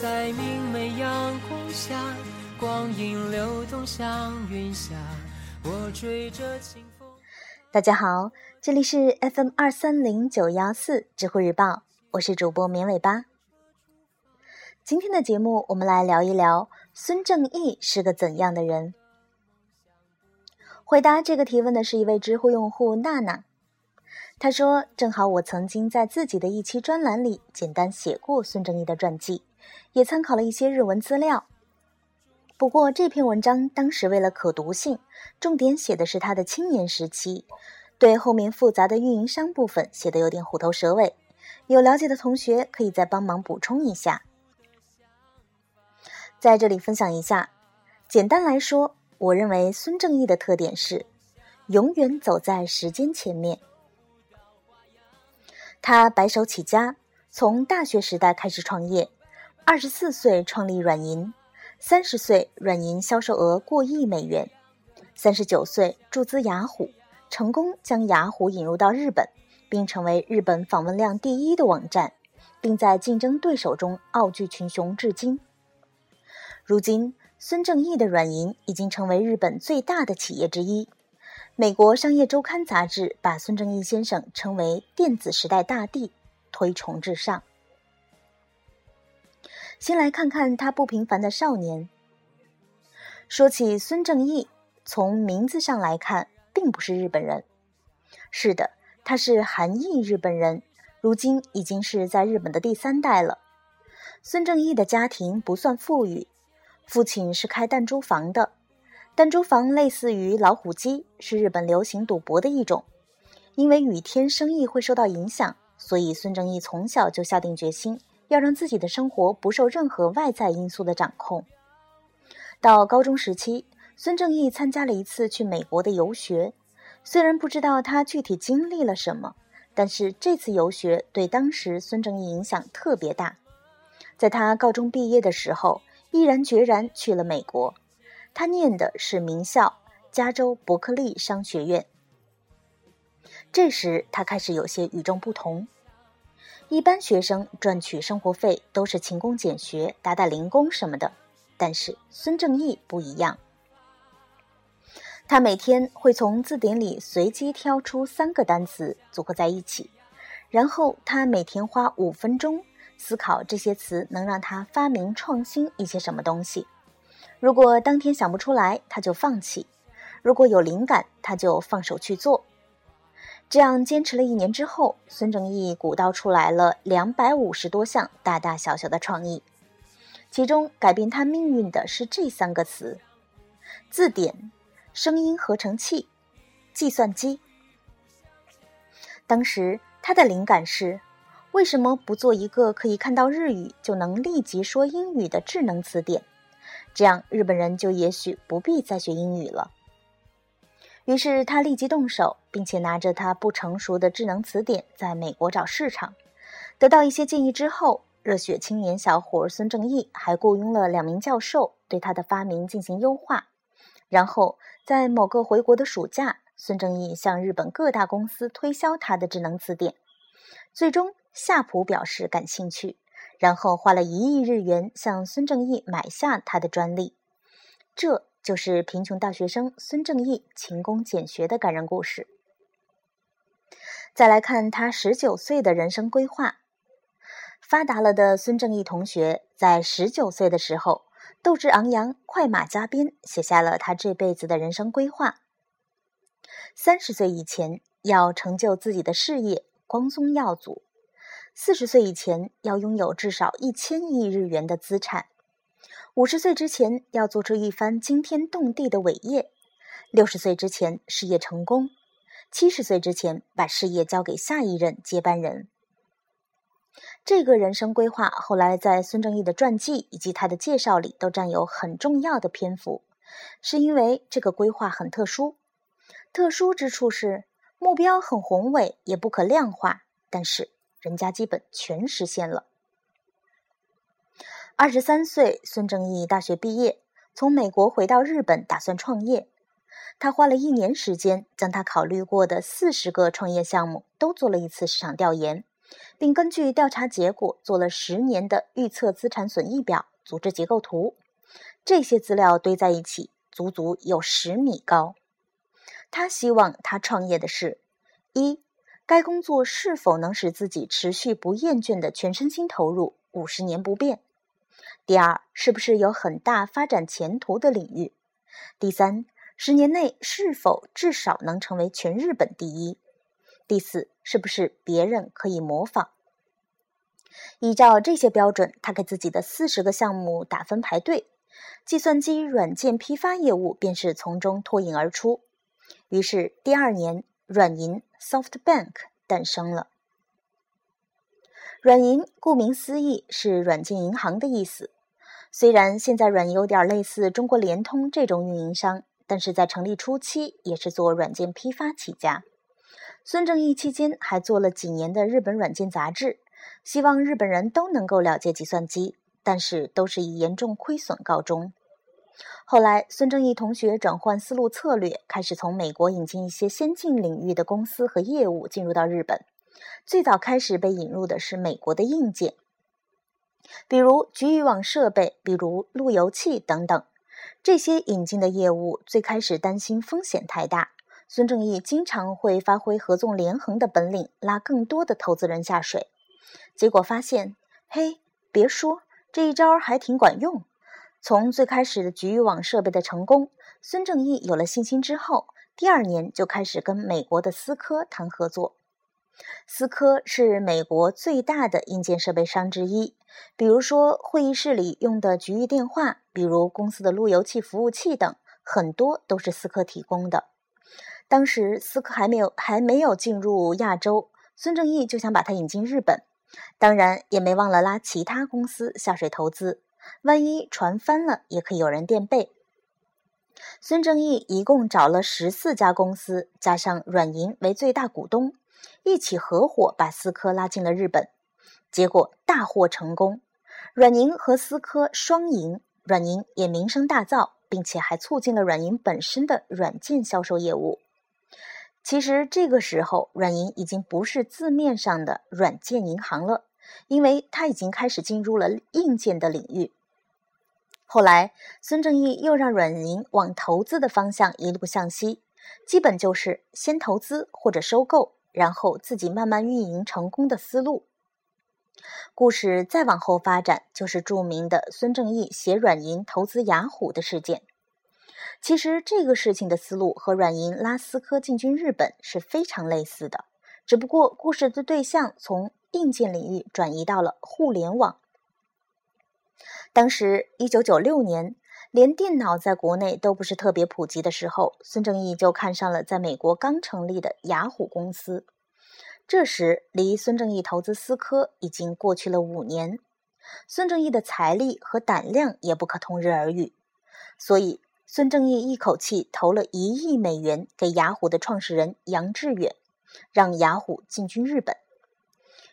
在明媚阳光下，光阴流动像云霞，我追着清风。大家好，这里是 FM 二三零九幺四知乎日报，我是主播绵尾巴。今天的节目，我们来聊一聊孙正义是个怎样的人。回答这个提问的是一位知乎用户娜娜，他说：“正好我曾经在自己的一期专栏里简单写过孙正义的传记，也参考了一些日文资料。不过这篇文章当时为了可读性，重点写的是他的青年时期，对后面复杂的运营商部分写的有点虎头蛇尾。有了解的同学可以再帮忙补充一下。”在这里分享一下，简单来说，我认为孙正义的特点是永远走在时间前面。他白手起家，从大学时代开始创业，二十四岁创立软银，三十岁软银销售额过亿美元，三十九岁注资雅虎，成功将雅虎引入到日本，并成为日本访问量第一的网站，并在竞争对手中傲视群雄至今。如今，孙正义的软银已经成为日本最大的企业之一。美国商业周刊杂志把孙正义先生称为“电子时代大帝”，推崇至上。先来看看他不平凡的少年。说起孙正义，从名字上来看，并不是日本人。是的，他是韩裔日本人，如今已经是在日本的第三代了。孙正义的家庭不算富裕。父亲是开弹珠房的，弹珠房类似于老虎机，是日本流行赌博的一种。因为雨天生意会受到影响，所以孙正义从小就下定决心要让自己的生活不受任何外在因素的掌控。到高中时期，孙正义参加了一次去美国的游学，虽然不知道他具体经历了什么，但是这次游学对当时孙正义影响特别大。在他高中毕业的时候。毅然决然去了美国，他念的是名校加州伯克利商学院。这时他开始有些与众不同。一般学生赚取生活费都是勤工俭学、打打零工什么的，但是孙正义不一样。他每天会从字典里随机挑出三个单词组合在一起，然后他每天花五分钟。思考这些词能让他发明创新一些什么东西。如果当天想不出来，他就放弃；如果有灵感，他就放手去做。这样坚持了一年之后，孙正义鼓捣出来了两百五十多项大大小小的创意。其中改变他命运的是这三个词：字典、声音合成器、计算机。当时他的灵感是。为什么不做一个可以看到日语就能立即说英语的智能词典？这样日本人就也许不必再学英语了。于是他立即动手，并且拿着他不成熟的智能词典在美国找市场。得到一些建议之后，热血青年小伙孙正义还雇佣了两名教授对他的发明进行优化。然后在某个回国的暑假，孙正义向日本各大公司推销他的智能词典，最终。夏普表示感兴趣，然后花了一亿日元向孙正义买下他的专利。这就是贫穷大学生孙正义勤工俭学的感人故事。再来看他十九岁的人生规划。发达了的孙正义同学在十九岁的时候，斗志昂扬，快马加鞭，写下了他这辈子的人生规划。三十岁以前要成就自己的事业，光宗耀祖。四十岁以前要拥有至少一千亿日元的资产，五十岁之前要做出一番惊天动地的伟业，六十岁之前事业成功，七十岁之前把事业交给下一任接班人。这个人生规划后来在孙正义的传记以及他的介绍里都占有很重要的篇幅，是因为这个规划很特殊。特殊之处是目标很宏伟，也不可量化，但是。人家基本全实现了。二十三岁，孙正义大学毕业，从美国回到日本，打算创业。他花了一年时间，将他考虑过的四十个创业项目都做了一次市场调研，并根据调查结果做了十年的预测资产损益表、组织结构图。这些资料堆在一起，足足有十米高。他希望他创业的是：一，该工作是否能使自己持续不厌倦的全身心投入，五十年不变；第二，是不是有很大发展前途的领域；第三，十年内是否至少能成为全日本第一；第四，是不是别人可以模仿。依照这些标准，他给自己的四十个项目打分排队，计算机软件批发业务便是从中脱颖而出。于是，第二年，软银 （SoftBank） 诞生了。软银顾名思义是软件银行的意思。虽然现在软银有点类似中国联通这种运营商，但是在成立初期也是做软件批发起家。孙正义期间还做了几年的日本软件杂志，希望日本人都能够了解计算机，但是都是以严重亏损告终。后来，孙正义同学转换思路策略，开始从美国引进一些先进领域的公司和业务进入到日本。最早开始被引入的是美国的硬件，比如局域网设备，比如路由器等等。这些引进的业务最开始担心风险太大，孙正义经常会发挥合纵连横的本领，拉更多的投资人下水。结果发现，嘿，别说这一招还挺管用。从最开始的局域网设备的成功，孙正义有了信心之后，第二年就开始跟美国的思科谈合作。思科是美国最大的硬件设备商之一，比如说会议室里用的局域电话，比如公司的路由器服务器等，很多都是思科提供的。当时思科还没有还没有进入亚洲，孙正义就想把它引进日本，当然也没忘了拉其他公司下水投资。万一船翻了，也可以有人垫背。孙正义一共找了十四家公司，加上软银为最大股东，一起合伙把思科拉进了日本。结果大获成功，软银和思科双赢，软银也名声大噪，并且还促进了软银本身的软件销售业务。其实这个时候，软银已经不是字面上的软件银行了，因为他已经开始进入了硬件的领域。后来，孙正义又让软银往投资的方向一路向西，基本就是先投资或者收购，然后自己慢慢运营成功的思路。故事再往后发展，就是著名的孙正义携软银投资雅虎的事件。其实这个事情的思路和软银拉斯科进军日本是非常类似的，只不过故事的对象从硬件领域转移到了互联网。当时，一九九六年，连电脑在国内都不是特别普及的时候，孙正义就看上了在美国刚成立的雅虎公司。这时，离孙正义投资思科已经过去了五年，孙正义的财力和胆量也不可同日而语，所以孙正义一口气投了一亿美元给雅虎的创始人杨致远，让雅虎进军日本。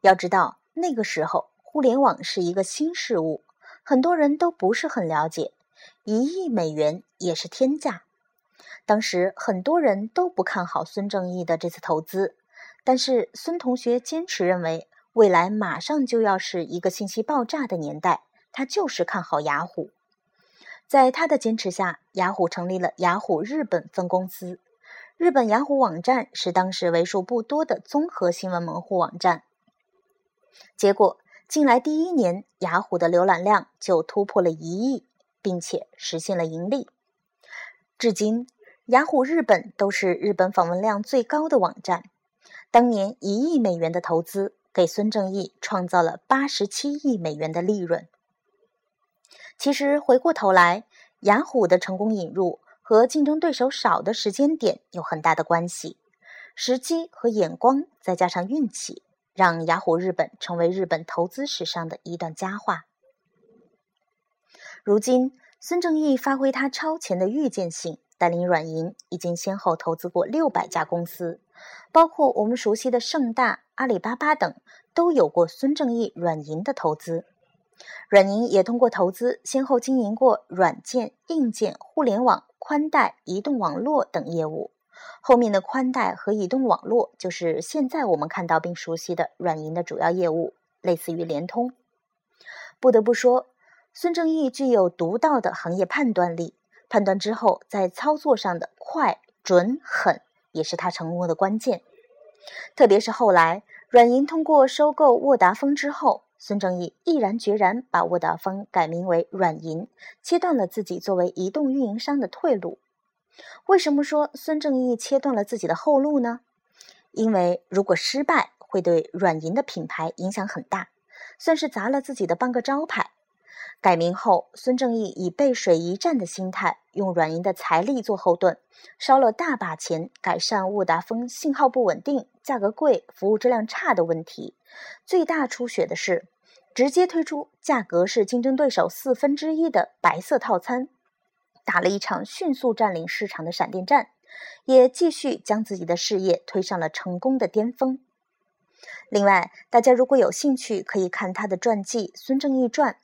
要知道，那个时候互联网是一个新事物。很多人都不是很了解，一亿美元也是天价。当时很多人都不看好孙正义的这次投资，但是孙同学坚持认为未来马上就要是一个信息爆炸的年代，他就是看好雅虎。在他的坚持下，雅虎成立了雅虎日本分公司。日本雅虎网站是当时为数不多的综合新闻门户网站。结果。进来第一年，雅虎的浏览量就突破了一亿，并且实现了盈利。至今，雅虎日本都是日本访问量最高的网站。当年一亿美元的投资，给孙正义创造了八十七亿美元的利润。其实回过头来，雅虎的成功引入和竞争对手少的时间点有很大的关系，时机和眼光，再加上运气。让雅虎日本成为日本投资史上的一段佳话。如今，孙正义发挥他超前的预见性，带领软银已经先后投资过六百家公司，包括我们熟悉的盛大、阿里巴巴等，都有过孙正义软银的投资。软银也通过投资，先后经营过软件、硬件、互联网、宽带、移动网络等业务，后面的宽带和移动网络就是现在我们看到并熟悉的软银的主要业务，类似于联通。不得不说，孙正义具有独到的行业判断力，判断之后在操作上的快、准、狠，也是他成功的关键。特别是后来软银通过收购沃达丰之后，孙正义毅然决然把沃达丰改名为软银，切断了自己作为移动运营商的退路。为什么说孙正义切断了自己的后路呢？因为如果失败，会对软银的品牌影响很大，算是砸了自己的半个招牌。改名后，孙正义以背水一战的心态，用软银的财力做后盾，烧了大把钱改善沃达丰信号不稳定、价格贵、服务质量差的问题。最大出血的是，直接推出价格是竞争对手四分之一的白色套餐。打了一场迅速占领市场的闪电战，也继续将自己的事业推上了成功的巅峰。另外，大家如果有兴趣，可以看他的传记《孙正义传》，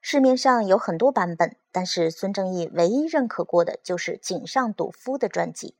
市面上有很多版本，但是孙正义唯一认可过的就是井上笃夫的传记。